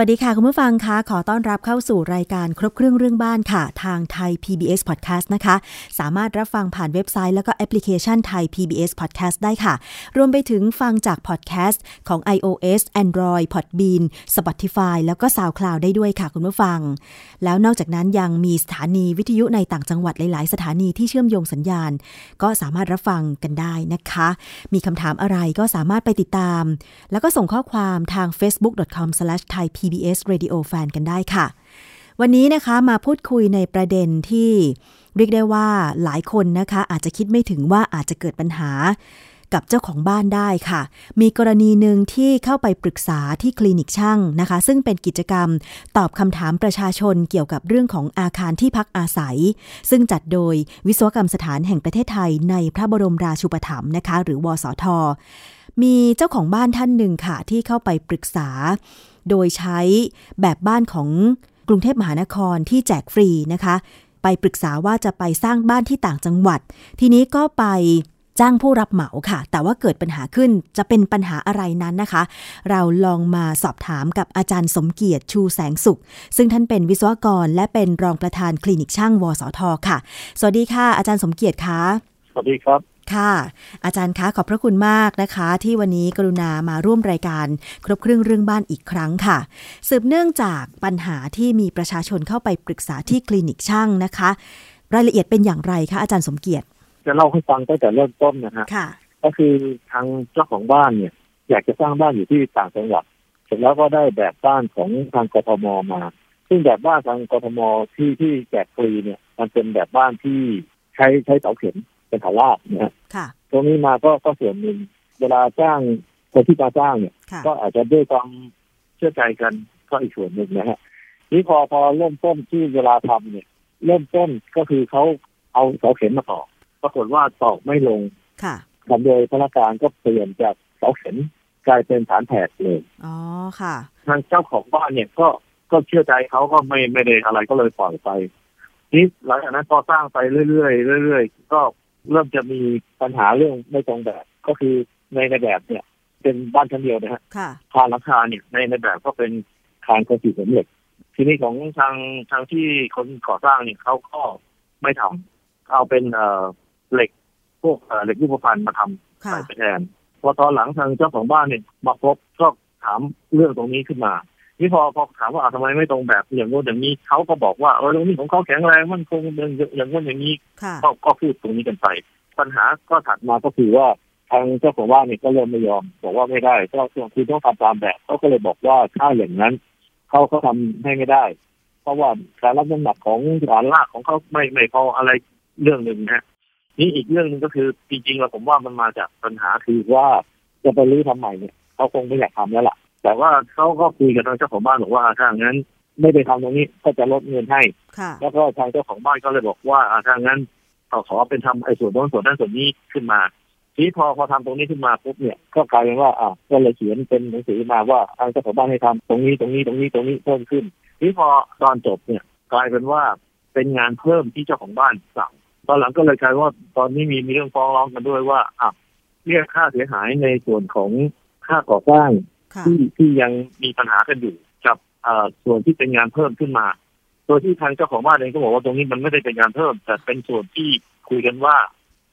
วัสดีค่ะ คุณผู้ฟังคะขอต้อนรับเข้าสู่รายการครบเครื่องเรื่องบ้านค่ะ ทางไทย PBS Podcast นะคะ สามารถรับฟังผ่านเว็บไซต์แล้วก็แอปพลิเคชันไทย PBS Podcast ได้ค่ะ รวมไปถึงฟังจากพอดแคสต์ของ iOS Android Podbean Spotify แล้วก็ SoundCloud ได้ด้วยค่ะคุณผู้ฟัง แล้วนอกจากนั้นยังมีสถานีวิทยุในต่างจังหวัดหลาย ๆ สถานีที่เชื่อมโยงสัญญาณ ก็สามารถรับฟังกันได้นะคะ มีคำถามอะไรก็สามารถไปติดตาม แล้วก็ส่งข้อความทาง Facebook.com/ThaiPBS PBS Radio Fan กันได้ค่ะ วันนี้นะคะมาพูดคุยในประเด็นที่เรียกได้ว่าหลายคนนะคะ อาจจะคิดไม่ถึงว่าอาจจะเกิดปัญหากับเจ้าของบ้านได้ค่ะ มีกรณีหนึ่งที่เข้าไปปรึกษาที่คลินิกช่างนะคะ ซึ่งเป็นกิจกรรมตอบคำถามประชาชนเกี่ยวกับเรื่องของอาคารที่พักอาศัย ซึ่งจัดโดยวิศวกรรมสถานแห่งประเทศไทยในพระบรมราชูปถัมภ์นะคะ หรือวสท มีเจ้าของบ้านท่านหนึ่งค่ะ ที่เข้าไปปรึกษา โดยใช้แบบบ้านของกรุงเทพมหานครที่แจกฟรีนะคะ ไปปรึกษาว่าจะไปสร้างบ้านที่ต่างจังหวัด ทีนี้ก็ไปจ้างผู้รับเหมาค่ะ แต่ว่าเกิดปัญหาขึ้นจะเป็นปัญหาอะไรนั้นนะคะ เราลองมาสอบถามกับอาจารย์สมเกียรติชูแสงสุข ซึ่งท่านเป็นวิศวกรและเป็นรองประธานคลินิกช่างวสทค่ะ สวัสดีค่ะ อาจารย์สมเกียรติคะสวัสดีครับ ค่ะ อาจารย์คะขอบพระคุณมากนะคะ ที่วันนี้กรุณามาร่วมรายการ ครบเครื่องเรื่องบ้านอีกครั้งค่ะ สืบเนื่องจากปัญหาที่มีประชาชนเข้าไปปรึกษาที่คลินิกช่างนะคะ รายละเอียดเป็นอย่างไรคะอาจารย์สมเกียรติจะเล่าให้ฟังตั้งแต่เริ่มต้นนะฮะค่ะ ก็คือทางเจ้าของบ้านเนี่ย อยากจะสร้างบ้านอยู่ที่ต่างจังหวัดเสร็จแล้วก็ได้แบบบ้านของทางกทมมา ซึ่งแบบบ้านทางกทมที่ที่แจกฟรีเนี่ย มันเป็นแบบบ้านที่ใช้ใช้เสาเข็ม เป็นฐานรากนะฮะค่ะตรงนี้มาก็ก็ส่วนหนึ่งเวลาจ้างคนที่มาจ้างเนี่ยค่ะก็อาจจะด้วยความเชื่อใจกันก็อีกส่วนหนึ่งนะฮะนี่พอพอเริ่มต้นที่เวลาทำเนี่ย เริ่มต้นก็คือเขาเอาเสาเข็มมาต่อปรากฏว่าตอกไม่ลงค่ะทำโดยพนักงานก็เปลี่ยนจากเสาเข็มกลายเป็นฐานแผกเลยอ๋อค่ะ ทางเจ้าของบ้านเนี่ยก็ก็เชื่อใจเขาก็ไม่ไม่ได้อะไรก็เลยปล่อยไปนี่หลังจากนั้นพอสร้างไปเรื่อยๆเรื่อยๆก็ เริ่มจะมีปัญหาเรื่องไม่ตรงแบบ ก็คือในในแบบเนี่ย เป็นบ้านชั้นเดียวนะฮะค่ะคานหลังคาเนี่ยในในแบบก็เป็นคานคอนกรีตสำเร็จทีนี้ของทางทางที่คนก่อสร้างเนี่ยเขาก็ไม่ทำเอาเป็นเอ่อเหล็กพวกเอ่อเหล็กรูปพรรณมาทำค่ะใส่ไปแทนพอตอนหลังทางเจ้าของบ้านเนี่ยมาพบก็ถามเรื่องตรงนี้ขึ้นมา นี่พอพอถามว่าอะทำไมไม่ตรงแบบอย่างโน้นอย่างนี้เขาก็บอกว่าเออตรงนี้ของเขาแข็งแรงมันคงอย่างอย่างโน้นอย่างนี้ค่ะก็ก็พูดตรงนี้กันไป ปัญหาก็ถัดมาก็คือว่าทางเจ้าของบ้านเนี่ยก็เริ่มไม่ยอม บอกว่าไม่ได้ก็คือต้องทำตามแบบเขาก็เลยบอกว่าถ้าอย่างนั้นเขาเขาทำให้ไม่ได้ เพราะว่าการรับน้ำหนักของฐานรากของเขาไม่ไม่พออะไรเรื่องหนึ่งนะฮะนี่อีกเรื่องหนึ่งก็คือจริงๆแล้วผมว่ามันมาจากปัญหาคือว่าจะไปรื้อทำใหม่เนี่ยเขาคงไม่อยากทำแล้วล่ะ แต่ว่าเขาก็คุยกับทางเจ้าของบ้านบอกว่าถ้างั้น ไม่ไปทำตรงนี้ก็จะลดเงินให้ ค่ะ แล้วก็ทางเจ้าของบ้านก็เลยบอกว่าอ่าถ้างั้นเอาขอเป็นทำไอ้ส่วนโน้นส่วนนั้นส่วนนี้ขึ้นมาทีนี้พอพอทำตรงนี้ขึ้นมาปุ๊บเนี่ยก็กลายเป็นว่าอ่าก็เลยเขียนเป็นหนังสือมาว่าทางเจ้าของบ้านให้ทำตรงนี้ตรงนี้ตรงนี้ตรงนี้เพิ่มขึ้น ทีนี้พอตอนจบเนี่ยกลายเป็นว่าเป็นงานเพิ่มที่เจ้าของบ้านสั่งตอนหลังก็เลยกลายว่าตอนนี้มีมีเรื่องฟ้องร้องกันด้วยว่าอะเรียกค่าเสียหายในส่วนของค่าก่อสร้างค่ะ ที่ที่ยังมีปัญหากันอยู่กับเอ่อส่วนที่เป็นงานเพิ่มขึ้นมา โดยที่ทางเจ้าของบ้านเองก็บอกว่าตรงนี้มันไม่ได้เป็นงานเพิ่ม แต่เป็นส่วนที่คุยกันว่า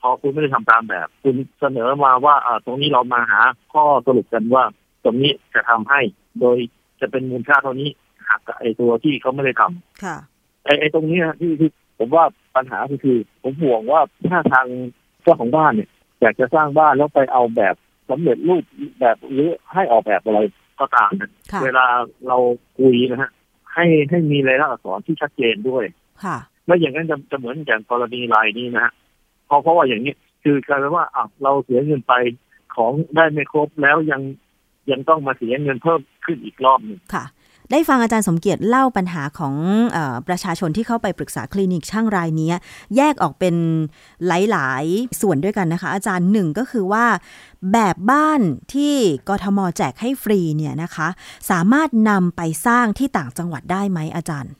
พอคุณไม่ได้ทำตามแบบ คุณเสนอมาว่าอ่าตรงนี้เรามาหาข้อสรุปกันว่า ตรงนี้จะทำให้ โดยจะเป็นมูลค่าเท่านี้หักกับไอ้ตัวที่เขาไม่ได้ทำค่ะไอ้ไอ้ตรงนี้นะที่ที่ผมว่าปัญหาก็คือ ผมห่วงว่าถ้าทางเจ้าของบ้านเนี่ยอยากจะสร้างบ้านแล้วไปเอาแบบ สำเร็จรูปแบบหรือให้ออกแบบอะไรก็ตามเนี่ยค่ะเวลาเราคุยนะฮะให้ให้มีรายลักษณ์อักษรที่ชัดเจนด้วยค่ะไม่อย่างนั้นจะจะเหมือนอย่างกรณีรายนี้นะฮะเพราะเพราะว่าอย่างนี้คือกลายเป็นว่าอะเราเสียเงินไปของได้ไม่ครบแล้วยังยังต้องมาเสียเงินเพิ่มขึ้นอีกรอบหนึ่งค่ะ ได้ฟังอาจารย์สมเกียรติเล่าปัญหาของอประชาชนที่เข้าไปปรึกษาคลินิกช่างรายนี้ แยกออกเป็นหลาย ๆ ส่วนด้วยกันนะคะ อาจารย์หนึ่งก็คือว่าแบบบ้านที่กทมแจกให้ฟรีเนี่ยนะคะ สามารถนำไปสร้างที่ต่างจังหวัดได้ไหมอาจารย์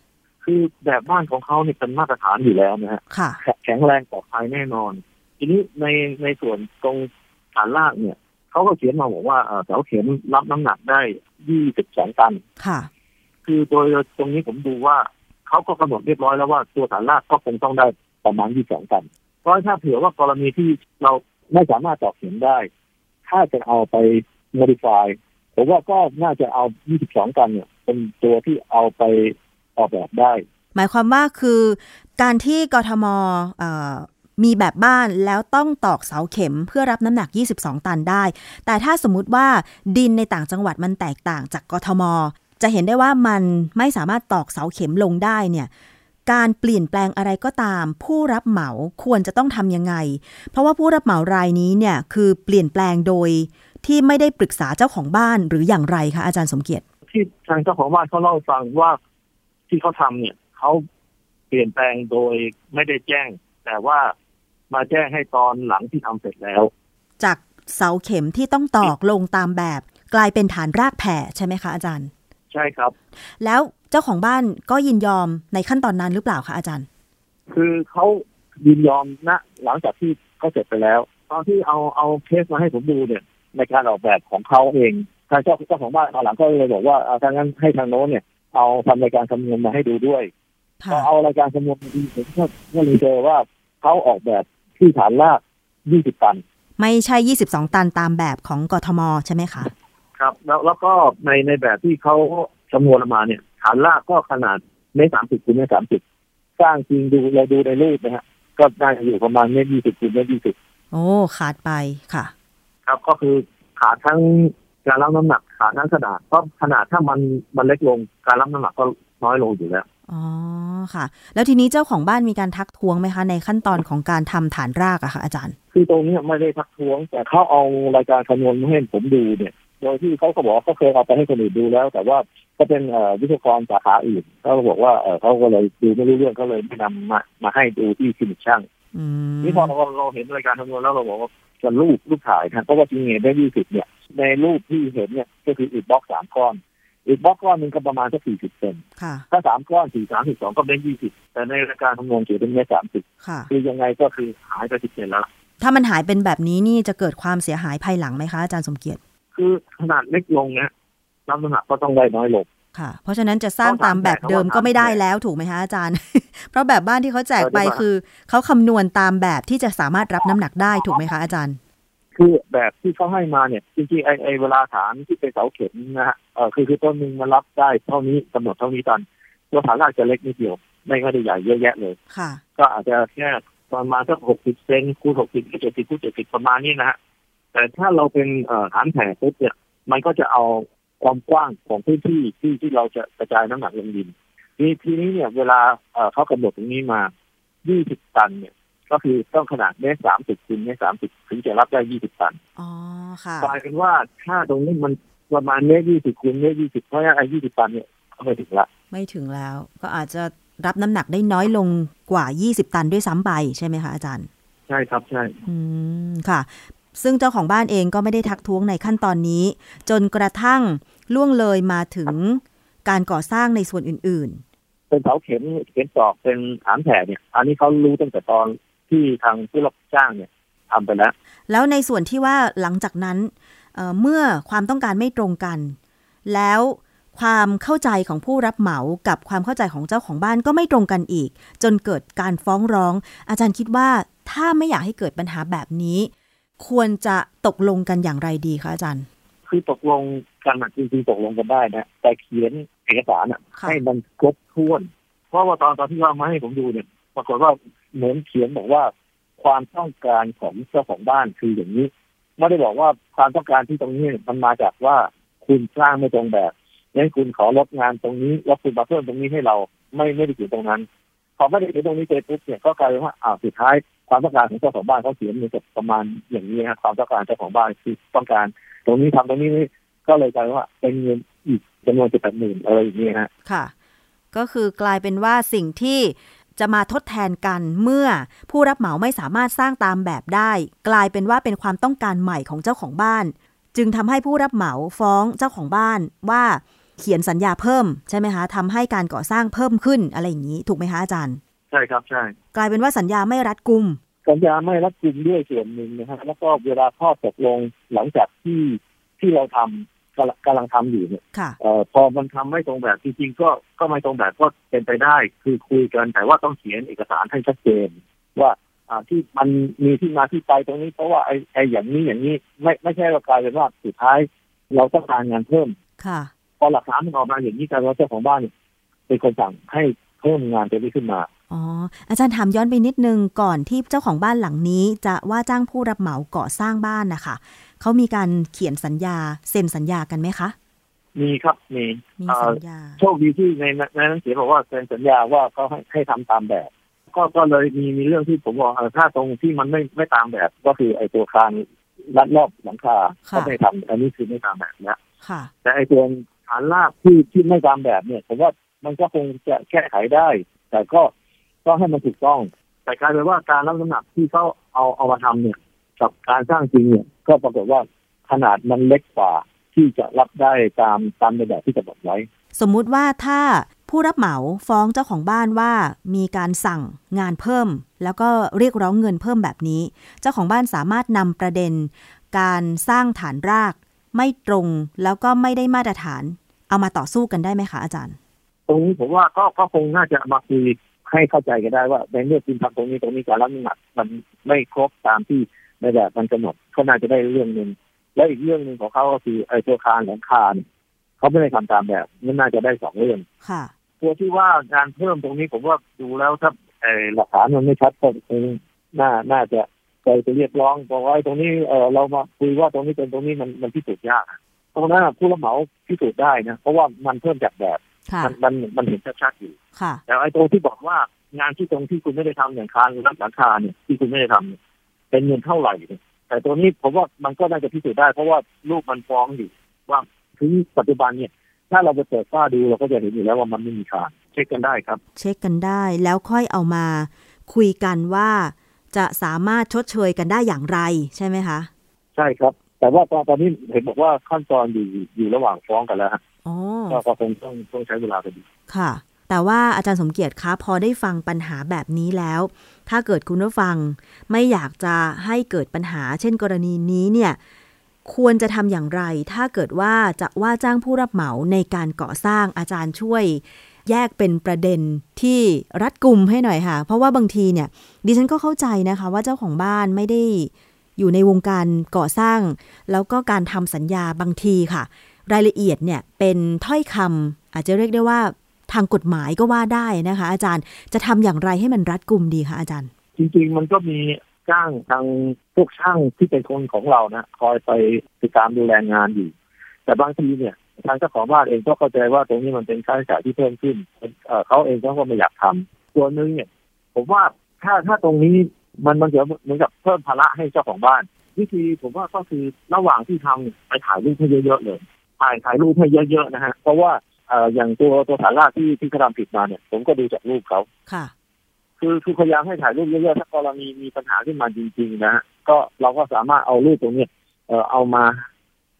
คือแบบบ้านของเขาเนี่ยเป็นมาตรฐานอยู่แล้วนะฮะค่ะแข็งแรงปลอดภัยแน่นอน ทีนี้ในในส่วนตรงฐานล่างเนี่ยเขาก็เขียนมาบอกว่าเอ่อเสาเข็มรับน้ำหนักได้22ตัน ค่ะ คือโดยตรงนี้ผมดูว่าเขาก็กำหนดเรียบร้อยแล้วว่าตัวฐานรากก็คงต้องได้ประมาณ22ตันเพราะถ้าเผื่อว่ากรณีที่เราไม่สามารถตอกเข็มได้ ถ้าจะเอาไป modify ผมว่าก็น่าจะเอา 22 ตันเนี่ย เป็นตัวที่เอาไปออกแบบได้ หมายความว่าคือการที่กทมมีแบบบ้านแล้วต้องตอกเสาเข็มเพื่อรับน้ำหนัก 22 ตันได้ แต่ถ้าสมมุติว่าดินในต่างจังหวัดมันแตกต่างจากกทม จะเห็นได้ว่ามันไม่สามารถตอกเสาเข็มลงได้เนี่ยการเปลี่ยนแปลงอะไรก็ตาม ผู้รับเหมาควรจะต้องทำยังไง เพราะว่าผู้รับเหมารายนี้เนี่ยคือเปลี่ยนแปลงโดยที่ไม่ได้ปรึกษาเจ้าของบ้านหรืออย่างไรคะอาจารย์สมเกียรติที่ทางเจ้าของบ้านเขาเล่าให้ฟังว่าที่เขาทำเนี่ยเขาเปลี่ยนแปลงโดยไม่ได้แจ้ง แต่ว่ามาแจ้งให้ตอนหลังที่ทำเสร็จแล้ว จากเสาเข็มที่ต้องตอกลงตามแบบ กลายเป็นฐานรากแผ่ใช่ไหมคะอาจารย์ ใช่ครับ แล้วเจ้าของบ้านก็ยินยอมในขั้นตอนนั้นหรือเปล่าคะอาจารย์ คือเขายินยอมนะ หลังจากที่เขาเสร็จไปแล้ว ตอนที่เอาเอาเคสมาให้ผมดูเนี่ย ในการออกแบบของเขาเองทางเจ้าเจ้าของบ้านตอนหลังก็เลยบอกว่าเอาทางนั้นให้ทางโน้นเนี่ย เอาทำรายการคำนวณมาให้ดูด้วยพค่ะอเอารายการคำนวณมาดูผมก็ก็เลยเจอว่าเขาออกแบบที่ฐานราก 20 ตัน ไม่ใช่ 22 ตันตามแบบของกทมใช่ไหมคะ ครับ แล้วแล้วก็ในในแบบที่เขาคำนวณออกมาเนี่ย ฐานรากก็ขนาดเมตรสามสิบคูณเมตรสามสิบสร้างจริงดูเราดูในรูปนะฮะก็ได้อยู่ประมาณเมตรยี่สิบคูณเมตรยี่สิบโอ้ขาดไปค่ะ ครับก็คือขาดทั้งการรับน้ำหนักขาดทั้งขนาดเพราะขนาดถ้ามันมันเล็กลง การรับน้ำหนักก็น้อยลงอยู่แล้วอ๋อค่ะ แล้วทีนี้เจ้าของบ้านมีการทักท้วงไหมคะ ในขั้นตอนของการทำฐานรากอะคะอาจารย์ คือตรงเนี้ยไม่ได้ทักท้วง แต่เขาเอารายการคำนวณมาให้ผมดูเนี่ย โดยที่เขาก็บอกว่าเขาเคยเอาไปให้คนอื่นดูแล้ว แต่ว่าก็เป็นเอ่อวิศวกรสาขาอื่นเขาก็บอกว่าเออเขาก็เลยดูไม่รู้เรื่องเขาเลยไม่นำมามาให้ดูที่คลินิกช่างอืมนี่พอเราเราเห็นรายการคำนวณแล้วเราบอกว่าจะรูปรูปถ่ายนะเพราะว่าจริงๆได้ยี่สิบเนี่ย ในรูปที่เห็นเนี่ยก็คืออิฐบล็อกสามก้อนอิฐบล็อกก้อนหนึ่งก็ประมาณสักสี่สิบเซนค่ะถ้าสามก้อนสี่สามสิบสองก็เป็นยี่สิบแต่ในรายการคำนวณเขียนเป็นเมตรสามสิบค่ะคือยังไงก็คือหายไปสิบเซนแล้ว ถ้ามันหายเป็นแบบนี้นี่จะเกิดความเสียหายภายหลังไหมคะอาจารย์สมเกียรติ คือขนาดเล็กลงเนี่ยน้ำหนักก็ต้องได้น้อยลงค่ะ เพราะฉะนั้นจะสร้างตามแบบเดิมก็ไม่ได้แล้วถูกไหมคะอาจารย์ เพราะแบบบ้านที่เขาแจกไปเออเดี๋ยวก่อนคือเขาคำนวณตามแบบที่จะสามารถรับน้ำหนักได้ถูกไหมคะอาจารย์ คือแบบที่เขาให้มาเนี่ยจริงๆไอไอเวลาฐานที่เป็นเสาเข็มนะฮะเออคือคือต้นหนึ่งมันรับได้เท่านี้กำหนดเท่านี้ตันตัวฐานรากจะเล็กนิดเดียวไม่ค่อยได้ใหญ่เยอะแยะเลยค่ะ ก็อาจจะแค่ประมาณสักหกสิบเซนคูณหกสิบคูณเจ็ดสิบคูณเจ็ดสิบประมาณนี้นะฮะ แต่ถ้าเราเป็นเอ่อฐานแผ่ปุ๊บเนี่ย มันก็จะเอาความกว้างของพื้นที่ที่ที่เราจะกระจายน้ำหนักลงดินทีทีนี้เนี่ย เวลาเอ่อเขากำหนดตรงนี้มายี่สิบตันเนี่ย ก็คือต้องขนาดเมตรสามสิบคูณเมตรสามสิบถึงจะรับได้ยี่สิบตัน อ๋อ ค่ะกลายเป็นว่าถ้าตรงนี้มันประมาณเมตรยี่สิบคูณเมตรยี่สิบเพราะฉะนั้นไอ้ยี่สิบตันเนี่ยก็ไม่ถึงละ ไม่ถึงแล้ว ก็อาจจะรับน้ำหนักได้น้อยลงกว่า 20 ตันด้วยซ้ำไปใช่ไหมคะอาจารย์ ใช่ครับใช่ อืม ค่ะ ซึ่งเจ้าของบ้านเองก็ไม่ได้ทักท้วงในขั้นตอนนี้ จนกระทั่งล่วงเลยมาถึงการก่อสร้างในส่วนอื่นเป็นเสาเข็มเข็มตอกเป็นฐานแผ่เนี่ย อันนี้เขารู้ตั้งแต่ตอนที่ทางผู้รับจ้างเนี่ยทำไปแล้วๆแล้วในส่วนที่ว่าหลังจากนั้นเอ่อเมื่อความต้องการไม่ตรงกัน แล้วความเข้าใจของผู้รับเหมากับความเข้าใจของเจ้าของบ้านก็ไม่ตรงกันอีก จนเกิดการฟ้องร้อง อาจารย์คิดว่าถ้าไม่อยากให้เกิดปัญหาแบบนี้ ควรจะตกลงกันอย่างไรดีคะอาจารย์ คือตกลงกันอะจริงๆตกลงกันได้นะแต่เขียนเอกสารอะค่ะให้มันครบถ้วน เพราะว่าตอนตอนที่เรามาให้ผมดูเนี่ยปรากฏว่าเหมือนเขียนบอกว่าความต้องการของเจ้าของบ้านคืออย่างนี้ไม่ได้บอกว่าความต้องการที่ตรงนี้มันมาจากว่าคุณสร้างไม่ตรงแบบงั้นคุณขอลดงานตรงนี้แล้วคุณมาเพิ่มตรงนี้ให้เราไม่ไม่ได้เขียนตรงนั้น พอไม่ได้เขียนตรงนี้เสร็จปุ๊บเนี่ยก็กลายเป็นว่าอ้าวสุดท้ายความต้องการของเจ้าของบ้านเขาเขียเหมือนกับประมาณอย่างนี้ฮะความต้องการเจ้าของบ้านคือต้องการ ตรงนี้ทำตรงนี้ก็เลยกลายว่าเป็นเงินอีกจำนวนจะแปดหมื่นอะไรอย่างเงี้ฮะค่ะ ก็คือกลายเป็นว่าสิ่งที่จะมาทดแทนกันเมื่อผู้รับเหมาไม่สามารถสร้างตามแบบได้ กลายเป็นว่าเป็นความต้องการใหม่ของเจ้าของบ้าน จึงทำให้ผู้รับเหมาฟ้องเจ้าของบ้านว่า เขียนสัญญาเพิ่มใช่ไหมคะทำให้การก่อสร้างเพิ่มขึ้นอะไรอย่างนี้ ถูกไหมคะอาจารย์ ใช่ครับใช่ กลายเป็นว่าสัญญาไม่รัดกุม สัญญาไม่รัดกุมด้วยส่วนหนึ่งนะฮะแล้วก็เวลาข้อตกลงหลังจากที่ที่เราทำกำลังกำลังทำอยู่เนี่ยค่ะเอ่อพอมันทำไม่ตรงแบบจริงๆก็ก็ไม่ตรงแบบก็เป็นไปได้ คือคุยกันแต่ว่าต้องเขียนเอกสารให้ชัดเจน ว่าอ่าที่มันมีที่มาที่ไปตรงนี้ เพราะว่าไอ้ไอ้อย่างนี้อย่างนี้ไม่ไม่ใช่ว่ากลายเป็นว่าสุดท้าย เราต้องการงานเพิ่มค่ะพ อหลักฐานมันออกมาอย่างนี้กลายเป็นว่าเจ้าของบ้านเนี่ยเป็นคนสั่งให้เพิ่มงานตัวนี้ขึ้นมาอ๋ออาจารย์ถามย้อนไปนิดนึงก่อนที่เจ้าของบ้านหลังนี้ จะว่าจ้างผู้รับเหมาก่อสร้างบ้านนะคะเขามีการเขียนสัญญาเซ็นสัญญากันไหมคะมีครับมีมีเอ่อสัญญาโชคดีที่ในในหนังสือบอกว่าเซ็นสัญญาว่าเขาให้ให้ทำตามแบบ ก็ก็เลยมีมีเรื่องที่ผมบอกเออถ้าตรงที่มันไม่ไม่ตามแบบ ก็คือไอ้ตัวคานรัดรอบหลังคาค่ะก็ไม่ทำอันนี้คือไม่ตามแบบนะค่ะแต่ไอ้ตัว ฐานรากที่ที่ไม่ตามแบบเนี่ยผมว่ามันก็คงจะแก้ไขได้ แต่ก็ก็ให้มันถูกต้อง แต่กลายเป็นว่าการรับน้ำหนักที่เขาเอาเอามาทำเนี่ย กับการสร้างจริงเนี่ย ก็ปรากฏว่าขนาดมันเล็กกว่า ที่จะรับได้ตามตามในแบบที่กำหนดไว้ สมมุติว่าถ้าผู้รับเหมาฟ้องเจ้าของบ้านว่ามีการสั่งงานเพิ่ม แล้วก็เรียกร้องเงินเพิ่มแบบนี้ เจ้าของบ้านสามารถนำประเด็น การสร้างฐานราก ไม่ตรงแล้วก็ไม่ได้มาตรฐาน เอามาต่อสู้กันได้ไหมคะอาจารย์ ตรงนี้ผมว่าก็ก็คงน่าจะมาคุยให้เข้าใจกันได้ว่าในเมื่อคุณทำตรงนี้ตรงนี้การรับน้ำหนักมันไม่ครบตามที่ในแบบมันกำหนดก็น่าจะได้เรื่องหนึ่งและอีกเรื่องหนึ่งของเขาก็คือไอ้ตัวคานหลังคาเนี่ยเขาไม่ได้ทำตามแบบนั่นน่าจะได้สองเรื่องค่ะ ตัวที่ว่างานเพิ่มตรงนี้ผมว่าดูแล้วถ้าเอ่อหลักฐานมันไม่ชัดก็คงน่าน่าจะ ไปไปเรียกร้องบอกว่าไอ้ตรงนี้เออเรามาคุยว่าตรงนี้เป็นตรงนี้มันมันพิสูจน์ยากตรงนั้นนะผู้รับเหมาพิสูจน์ได้นะเพราะว่ามันเพิ่มจากแบบค่ะมันมันมันเห็นชัดๆอยู่ค่ะแต่ไอ้ตรงที่บอกว่างานที่ตรงที่คุณไม่ได้ทำอย่างคานรับหลังคาเนี่ยที่คุณไม่ได้ทำเนี่ยเป็นเงินเท่าไหร่เนี่ยแต่ตัวนี้ผมว่ามันก็น่าจะพิสูจน์ได้ เพราะว่ารูปมันฟ้องอยู่ว่าถึงปัจจุบันเนี่ย ถ้าเราไปเปิดฝ้าดูเราก็จะเห็นอยู่แล้วว่ามันไม่มีคานเช็คกันได้ครับ เช็คกันได้แล้วค่อยเอามาคุยกันว่า จะสามารถชดเชยกันได้อย่างไรใช่ไหมคะ ใช่ครับ แต่ว่าตอนตอนนี้เห็นบอกว่าขั้นตอนอยู่อยู่ระหว่างฟ้องกันแล้วฮะอ๋อก็ก็คงต้องต้องใช้เวลาไปดีค่ะ แต่ว่าอาจารย์สมเกียรติคะพอได้ฟังปัญหาแบบนี้แล้ว ถ้าเกิดคุณผู้ฟัง ไม่อยากจะให้เกิดปัญหา เช่นกรณีนี้เนี่ย ควรจะทำอย่างไร ถ้าเกิดว่าจะว่าจ้างผู้รับเหมาในการก่อสร้างอาจารย์ช่วย แยกเป็นประเด็นที่รัดกุมให้หน่อยค่ะ เพราะว่าบางทีเนี่ย ดิฉันก็เข้าใจนะคะว่าเจ้าของบ้านไม่ได้อยู่ในวงการก่อสร้าง แล้วก็การทำสัญญาบางทีค่ะ รายละเอียดเนี่ยเป็นถ้อยคำอาจจะเรียกได้ว่าทางกฎหมายก็ว่าได้นะคะ อาจารย์จะทำอย่างไรให้มันรัดกุมดีคะอาจารย์ จริงๆ มันก็มีจ้างทางพวกช่างที่เป็นคนของเรานะคอยไปติดตามดูแลงานอยู่ แต่บางทีเนี่ย ทางเจ้าของบ้านเองก็เข้าใจว่าตรงนี้มันเป็นค่าใช้จ่ายที่เพิ่มขึ้นเอ่อเขาเองเขาก็ไม่อยากทำส่วนหนึ่งเนี่ย ผมว่าถ้าถ้าตรงนี้มันมันเดี๋ยวเหมือนกับเพิ่มภาระให้เจ้าของบ้านวิธีผมว่าก็คือระหว่างที่ทำไปถ่ายรูปให้เยอะๆเลยถ่ายถ่ายรูปให้เยอะๆนะฮะเพราะว่าเอ่ออย่างตัวตัวฐานรากที่ที่เขาทำผิดมาเนี่ย ผมก็ดูจากรูปเขาค่ะ คือคือพยายามให้ถ่ายรูปเยอะๆถ้ากรณีมีปัญหาขึ้นมาจริง ๆ นะฮะก็เราก็สามารถเอารูปตรงเนี้ยเอ่อเอามา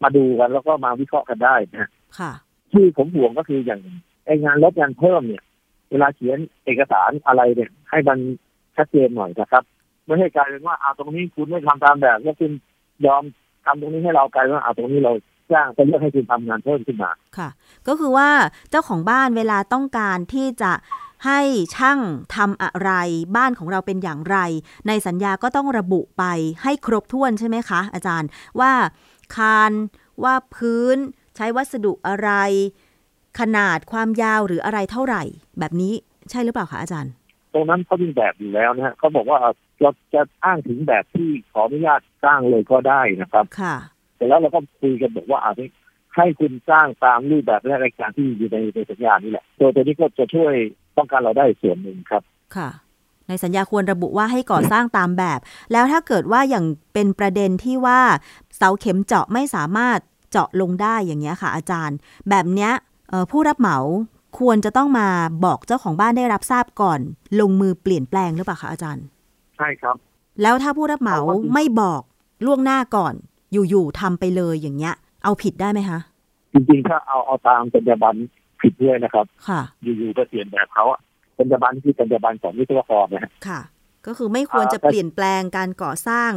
มาดูกันแล้วก็มาวิเคราะห์กันได้นะฮะค่ะที่ผมห่วงก็คืออย่างไองานลดงานเพิ่มเนี่ย เวลาเขียนเอกสารอะไรเนี่ย ให้มันชัดเจนหน่อยนะครับไม่ให้กลายเป็นว่าอาตรงนี้คุณไม่ทำตามแบบแล้วคุณยอมทำตรงนี้ให้เรากลายเป็นว่าอาตรงนี้เราจ้างไปเลือกให้คุณทำงานเพิ่มขึ้นมาค่ะ ก็คือว่าเจ้าของบ้านเวลาต้องการที่จะให้ช่างทำอะไร บ้านของเราเป็นอย่างไร ในสัญญาก็ต้องระบุไปให้ครบถ้วนใช่ไหมคะ อาจารย์ว่า คานว่าพื้นใช้วัสดุอะไร ขนาดความยาวหรืออะไรเท่าไหร่ แบบนี้ใช่หรือเปล่าคะอาจารย์ ตรงนั้นเขามีแบบอยู่แล้วนะฮะเขาบอกว่าเราจะอ้างถึงแบบที่ขออนุญาตสร้างเลยก็ได้นะครับค่ะเสร็จแล้วเราก็คุยกันบอกว่าอาจจะให้คุณสร้างตามรูปแบบและรายการที่อยู่ในในสัญญานี่แหละ ตัวตัวนี้ก็จะช่วยป้องกันเราได้ส่วนหนึ่งครับ ค่ะ ในสัญญาควรระบุว่าให้ก่อสร้างตามแบบ แล้วถ้าเกิดว่าอย่างเป็นประเด็นที่ว่าเสาเข็มเจาะไม่สามารถเจาะลงได้อย่างเงี้ยค่ะ อาจารย์ แบบเนี้ยผู้รับเหมาควรจะต้องมาบอกเจ้าของบ้านได้รับทราบก่อน ลงมือเปลี่ยนแปลงหรือเปล่าคะอาจารย์ ใช่ครับ แล้วถ้าผู้รับเหมาไม่บอกล่วงหน้าก่อน อยู่ๆทำไปเลยอย่างเงี้ย เอาผิดได้ไหมคะจริงๆถ้าเอาเอาตามจรรยาบรรณผิดด้วยนะครับ ค่ะ อยู่ๆก็เปลี่ยนแบบเขา จรรยาบรรณที่จรรยาบรรณของวิศวกรนะฮะค่ะ ก็คือไม่ควรจะเปลี่ยนแปลงการก่อสร้าง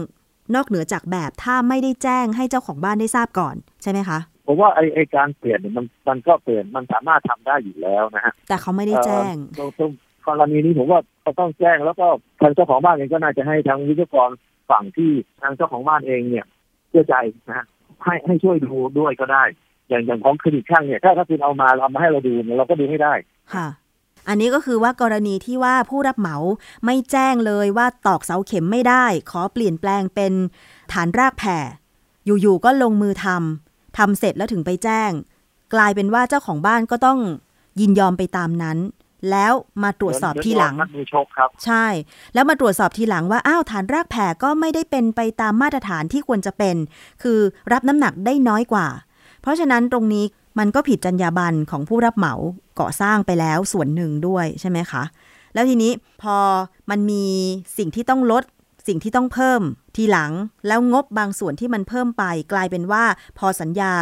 นอกเหนือจากแบบถ้าไม่ได้แจ้งให้เจ้าของบ้านได้ทราบก่อนใช่ไหมคะผมว่าไอไอการเปลี่ยนมันมันก็เปลี่ยนมันสามารถทำได้อยู่แล้วนะฮะแต่เขาไม่ได้แจ้งตรงกรณีนี้ผมว่าเขาต้องแจ้งแล้วก็ทางเจ้าของบ้านเองก็น่าจะให้ทางวิศวกรฝั่งที่ทางเจ้าของบ้านเองเนี่ยเชื่อใจนะฮะให้ให้ช่วยดูด้วยก็ได้ อย่างอย่างของคลินิกช่างเนี่ยถ้าถ้าคุณเอามาเอามาให้เราดูเราก็ดูไม่ได้ค่ะ อันนี้ก็คือว่ากรณีที่ว่าผู้รับเหมาไม่แจ้งเลยว่าตอกเสาเข็มไม่ได้ ขอเปลี่ยนแปลงเป็นฐานรากแผ่ อยู่ๆก็ลงมือทำทำเสร็จแล้วถึงไปแจ้ง กลายเป็นว่าเจ้าของบ้านก็ต้องยินยอมไปตามนั้น แล้วมาตรวจสอบทีหลังใช่ แล้วมาตรวจสอบทีหลังว่าอ้าวฐานรากแผ่ก็ไม่ได้เป็นไปตามมาตรฐานที่ควรจะเป็น คือรับน้ำหนักได้น้อยกว่า เพราะฉะนั้นตรงนี้ มันก็ผิดจรรยาบรรณของผู้รับเหมาก่อสร้างไปแล้วส่วนหนึ่งด้วยใช่ไหมคะ แล้วทีนี้พอมันมีสิ่งที่ต้องลด สิ่งที่ต้องเพิ่มทีหลังแล้วงบบางส่วนที่มันเพิ่มไป กลายเป็นว่า พอสัญญา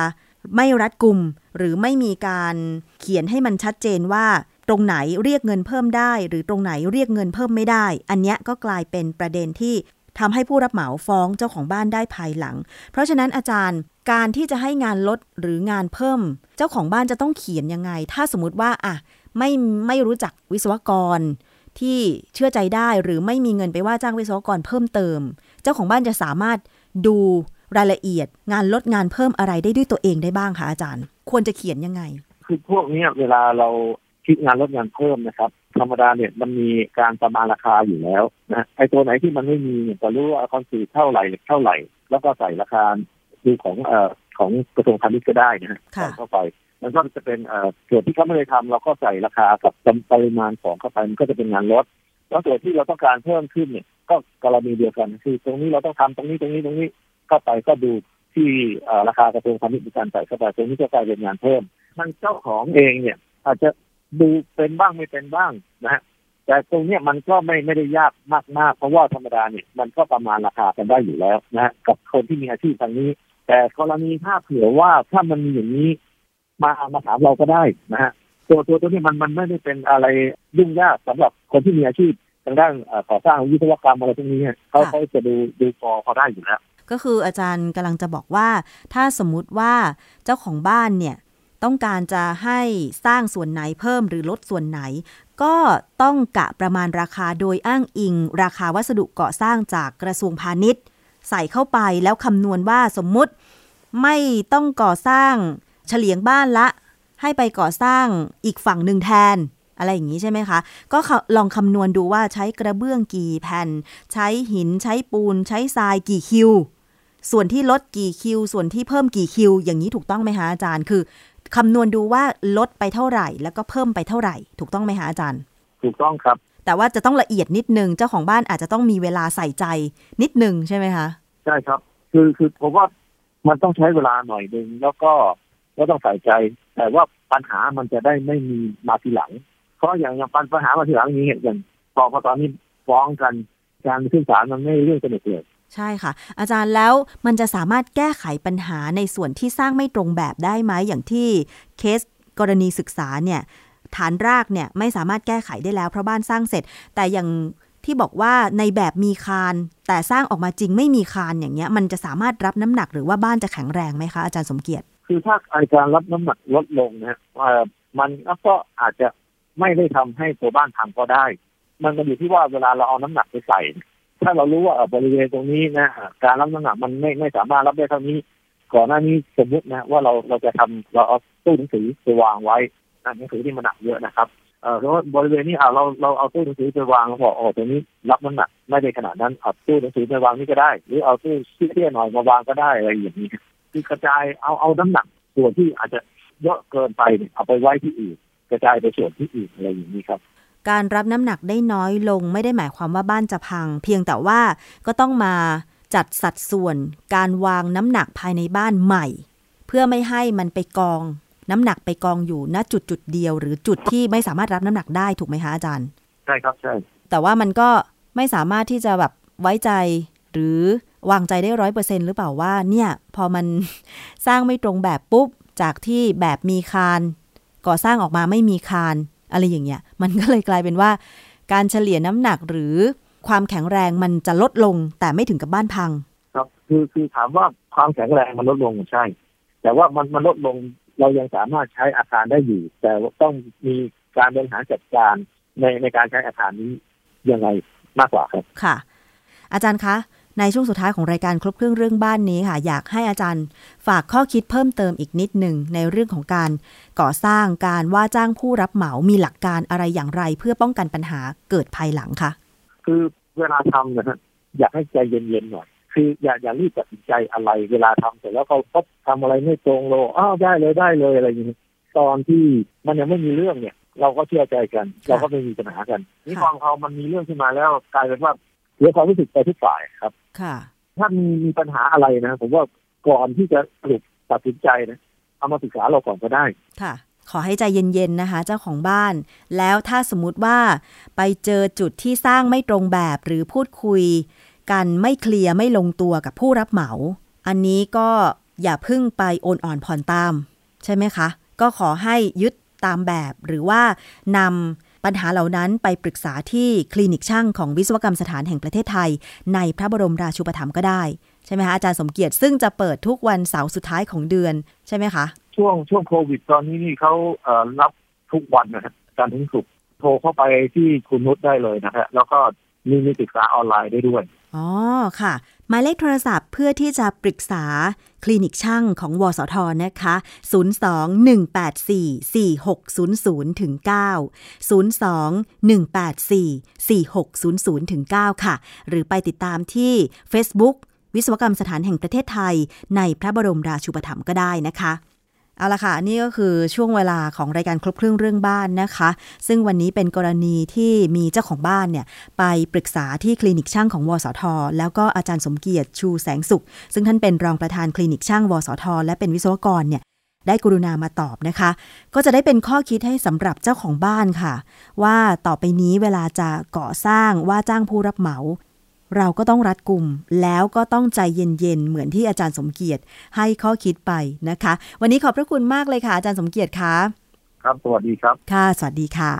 ไม่รัดกุม หรือไม่มีการเขียนให้มันชัดเจนว่า ตรงไหนเรียกเงินเพิ่มได้ หรือตรงไหนเรียกเงินเพิ่มไม่ได้ อันนี้ก็กลายเป็นประเด็นที่ ทำให้ผู้รับเหมาฟ้องเจ้าของบ้านได้ภายหลัง เพราะฉะนั้นอาจารย์การที่จะให้งานลดหรืองานเพิ่ม เจ้าของบ้านจะต้องเขียนยังไง ถ้าสมมติว่าอะไม่ไม่รู้จักวิศวกรที่เชื่อใจได้หรือไม่มีเงินไปว่าจ้างวิศวกรเพิ่มเติม เจ้าของบ้านจะสามารถดูรายละเอียด งานลดงานเพิ่มอะไรได้ด้วยตัวเองได้บ้างคะอาจารย์ ควรจะเขียนยังไง คือพวกนี้เวลาเราคิดงานลดงานเพิ่มนะครับ ธรรมดาเนี่ยมันมีการประมาณราคาอยู่แล้วนะไอ้ตัวไหนที่มันไม่มีเนี่ยก็รู้ว่าคอนซีเท่าไหร่เท่าไหร่ แล้วก็ใส่ราคาดูของเอ่อของกระทรวงพาณิชย์ก็ได้นะฮะเข้าไปมันก็จะเป็นเอ่อส่วนที่เขาไม่ได้ทำเราก็ใส่ราคากับปริมาณของเข้าไปมันก็จะเป็นงานลดแล้วส่วนที่เราต้องการเพิ่มขึ้นเนี่ยก็กรณีเดียวกันคือตรงนี้เราต้องทำตรงนี้ตรงนี้ตรงนี้เข้าไปก็ดูที่ราคากระทรวงพาณิชย์มีการใส่เข้าไปตรงนี้ก็กลายเป็นงานเพิ่มทางเจ้าของเองเนี่ยอาจจะ ดูเป็นบ้างไม่เป็นบ้างนะฮะแต่ตรงเนี้ยมันก็ไม่ไม่ได้ยากมากมากเพราะว่าธรรมดาเนี่ยมันก็ประมาณราคากันได้อยู่แล้วนะฮะกับคนที่มีอาชีพทางนี้ แต่กรณีถ้าเผื่อว่าถ้ามันมีอย่างนี้ มามาถามเราก็ได้นะฮะตัวตัวตัวนี้มันมันไม่ได้เป็นอะไรยุ่งยากสำหรับคนที่มีอาชีพทางด้านก่อสร้างวิศวกรรมอะไรพวกนี้เขาเขาจะดูดูพอพอได้อยู่แล้วก็คืออาจารย์กำลังจะบอกว่า ถ้าสมมุติว่าเจ้าของบ้านเนี่ย ต้องการจะให้สร้างส่วนไหนเพิ่มหรือลดส่วนไหน ก็ต้องกะประมาณราคาโดยอ้างอิง ราคาวัสดุก่อสร้างจากกระทรวงพาณิชย์ ใส่เข้าไปแล้วคำนวณว่าสมมุติ ไม่ต้องก่อสร้างเฉลียงบ้านละ ให้ไปก่อสร้างอีกฝั่งหนึ่งแทนอะไรอย่างนี้ใช่ไหมคะ ก็ลองคำนวณดูว่าใช้กระเบื้องกี่แผ่น ใช้หินใช้ปูน ใช้ทรายกี่คิว ส่วนที่ลดกี่คิว ส่วนที่เพิ่มกี่คิว อย่างนี้ถูกต้องไหมคะอาจารย์ คือ คำนวณดูว่าลดไปเท่าไหร่ แล้วก็เพิ่มไปเท่าไหร่ ถูกต้องไหมคะอาจารย์ ถูกต้องครับ แต่ว่าจะต้องละเอียดนิดนึง เจ้าของบ้านอาจจะต้องมีเวลาใส่ใจนิดนึงใช่ไหมคะ ใช่ครับ คือคือผมว่ามันต้องใช้เวลาหน่อยหนึ่งแล้วก็ก็ต้องใส่ใจ แต่ว่าปัญหามันจะได้ไม่มีมาทีหลัง เพราะอย่างอย่างปัญหามาทีหลังนี้อย่างพอพอตอนนี้ฟ้องกันการขึ้นศาลมันไม่เรื่องสนุกเลย ใช่ค่ะ อาจารย์แล้วมันจะสามารถแก้ไขปัญหาในส่วนที่สร้างไม่ตรงแบบได้ไหมอย่างที่เคสกรณีศึกษาเนี่ยฐานรากเนี่ยไม่สามารถแก้ไขได้แล้วเพราะบ้านสร้างเสร็จ แต่อย่างที่บอกว่าในแบบมีคานแต่สร้างออกมาจริงไม่มีคานอย่างเงี้ย มันจะสามารถรับน้ำหนักหรือว่าบ้านจะแข็งแรงไหมคะอาจารย์สมเกียรติ คือถ้าอาการรับน้ำหนักลดลงนะมันก็อาจจะไม่ได้ทำให้ตัวบ้านพังก็ได้ มันก็อยู่ที่ว่าเวลาเราเอาน้ำหนักไปใส่ ถ้าเรารู้ว่าบริเวณตรงนี้นะการรับน้ำหนักมันไม่ไม่สามารถรับได้เท่านี้ ก่อนหน้านี้สมมตินะว่าเราเราจะทำเราเอาตู้หนังสือไปวางไว้หนังสือที่มันหนักเยอะนะครับเออเพราะบริเวณนี้อ่าเราเราเอาตู้หนังสือไปวางบอกอ๋อตรงนี้รับน้ำหนักไม่ได้ขนาดนั้นเอาตู้หนังสือไปวางนี่ก็ได้ หรือเอาตู้เตี้ยหน่อยมาวางก็ได้อะไรอย่างนี้คือกระจายเอาเอาน้ำหนักส่วนที่อาจจะเยอะเกินไปเอาไปไว้ที่อื่นกระจายไปส่วนที่อื่นอะไรอย่างนี้ครับ การรับน้ำหนักได้น้อยลงไม่ได้หมายความว่าบ้านจะพัง เพียงแต่ว่าก็ต้องมาจัดสัดส่วนการวางน้ำหนักภายในบ้านใหม่เพื่พื่อไม่ให้มันไปกอง น้ำหนักไปกองอยู่ณจุดจุดเดียว หรือจุดที่ไม่สามารถรับน้ำหนักได้ถูกไหมคะอาจารย์ใช่ครับใช่แต่ว่ามันก็ไม่สามารถที่จะแบบไว้ใจ หรือวางใจได้ร้อยเปอร์เซ็นหรือเปล่าว่าเนี่ยพอมันสร้างไม่ตรงแบบปุ๊บจากที่แบบมีคานก่อสร้างออกมาไม่มีคานอะไรอย่างเงี้ย มันก็เลยกลายเป็นว่า การเฉลี่ยน้ำหนักหรือความแข็งแรงมันจะลดลงแต่ไม่ถึงกับบ้านพัง ครับคือคือถามว่าความแข็งแรงมันลดลงใช่ แต่ว่ามันมันลดลงเรายังสามารถใช้อาคารได้อยู่ แต่ว่าต้องมีการบริหารจัดการในในการใช้อาคารนี้ยังไงมากกว่าครับค่ะ อาจารย์คะ ในช่วงสุดท้ายของรายการครบเครื่องเรื่องบ้านนี้ค่ะ อยากให้อาจารย์ ฝากข้อคิดเพิ่มเติมอีกนิดหนึ่งในเรื่องของการก่อสร้างการว่าจ้างผู้รับเหมามีหลักการอะไรอย่างไร เพื่อป้องกันปัญหาเกิดภายหลังคะคือเวลาทำนะฮะอยากให้ใจเย็นๆหน่อยคืออย่าอย่ารีบตัดสินใจอะไร เวลาทำเสร็จแล้วเขาพบทำอะไรไม่ตรงโลอ้าวได้เลยได้เลยอะไรอย่างนี้ตอนที่มันยังไม่มีเรื่องเนี่ย เราก็เชื่อใจกัน เราก็ไม่มีปัญหากันนี่พอเขามันมีเรื่องขึ้นมาแล้วกลายเป็นว่า เสียความรู้สึกไปทุกฝ่ายครับ ค่ะ ถ้ามีมีปัญหาอะไรนะ ผมว่าก่อนที่จะสรุปตัดสินใจนะเอามาปรึกษาเราก่อนก็ได้ ค่ะ ขอให้ใจเย็นๆนะคะ เจ้าของบ้าน แล้วถ้าสมมุติว่าไปเจอจุดที่สร้างไม่ตรงแบบหรือพูดคุย กันไม่เคลียร์ไม่ลงตัวกับผู้รับเหมา อันนี้ก็อย่าพึ่งไปโอนอ่อนผ่อนตาม ใช่ไหมคะ ก็ขอให้ยึดตามแบบหรือว่านำ ปัญหาเหล่านั้นไปปรึกษาที่คลินิกช่างของวิศวกรรมสถานแห่งประเทศไทย ในพระบรมราชูปถัมภ์ก็ได้ ใช่ไหมคะอาจารย์สมเกียรติซึ่งจะเปิดทุกวันเสาร์สุดท้ายของเดือนใช่ไหมคะ ช่วงช่วงโควิด ตอนนี้นี่เขาเอ่อรับทุกวันนะฮะการถึงสุกร์โทรเข้าไปที่คุณนุชได้เลยนะฮะแล้วก็มีมีศึกษาออนไลน์ได้ด้วย อ๋อค่ะ หมายเลขโทรศัพท์เพื่อที่จะปรึกษาคลินิกช่างของวสทนะคะ 02-184-4600ถึง9 02-184-4600ถึง9ค่ะ หรือไปติดตามที่ Facebook วิศวกรรมสถานแห่งประเทศไทย ในพระบรมราชูปถัมภ์ก็ได้นะคะ เอาละค่ะ นี่ก็คือช่วงเวลาของรายการครบเครื่องเรื่องบ้านนะคะ ซึ่งวันนี้เป็นกรณีที่มีเจ้าของบ้านเนี่ย ไปปรึกษาที่คลินิกช่างของวสท แล้วก็อาจารย์สมเกียรติชูแสงสุข ซึ่งท่านเป็นรองประธานคลินิกช่างวสท และเป็นวิศวกรเนี่ยได้กรุณามาตอบนะคะ ก็จะได้เป็นข้อคิดให้สำหรับเจ้าของบ้านค่ะ ว่าต่อไปนี้เวลาจะก่อสร้างว่าจ้างผู้รับเหมา เราก็ต้องรัดกุมแล้วก็ต้องใจเย็นๆ เหมือนที่อาจารย์สมเกียรติให้ข้อคิดไปนะคะ วันนี้ขอบพระคุณมากเลยค่ะอาจารย์สมเกียรติคะครับสวัสดีครับ ค่ะสวัสดีค่ะ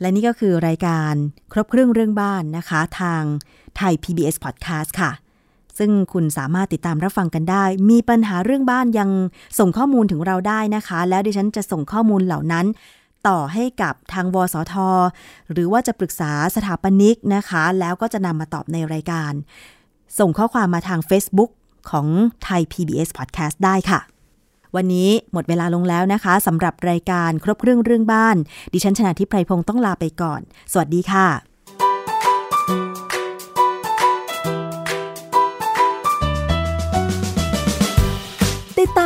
และนี่ก็คือรายการครบเครื่องเรื่องบ้านนะคะ ทางไทย PBS Podcast ค่ะซึ่งคุณสามารถติดตามรับฟังกันได้ มีปัญหาเรื่องบ้านยังส่งข้อมูลถึงเราได้นะคะ แล้วดิฉันจะส่งข้อมูลเหล่านั้น ต่อให้กับทางวสท หรือว่าจะปรึกษาสถาปนิกนะคะ แล้วก็จะนำมาตอบในรายการ ส่งข้อความมาทาง Facebook ของไทย PBS Podcast ได้ค่ะ วันนี้หมดเวลาลงแล้วนะคะสำหรับรายการครบเครื่องเรื่องบ้าน ดิฉันชนะทิพไพรพงศ์ต้องลาไปก่อน สวัสดีค่ะ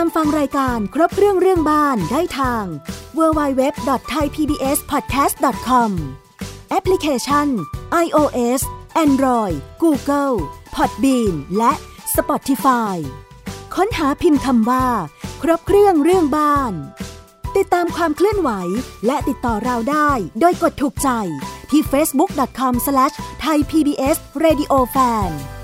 ามฟังรายการครบเครื่องเรื่องบ้านได้ทาง www.thaipbspodcast.com แอปพลิเคชัน iOS Android Google Podbean และ Spotify ค้นหาพิมพ์คำว่า ครบเครื่องเรื่องบ้าน ติดตามความเคลื่อนไหวและติดต่อเราได้โดยกดถูกใจที่ facebook.com/thaipbsradiofan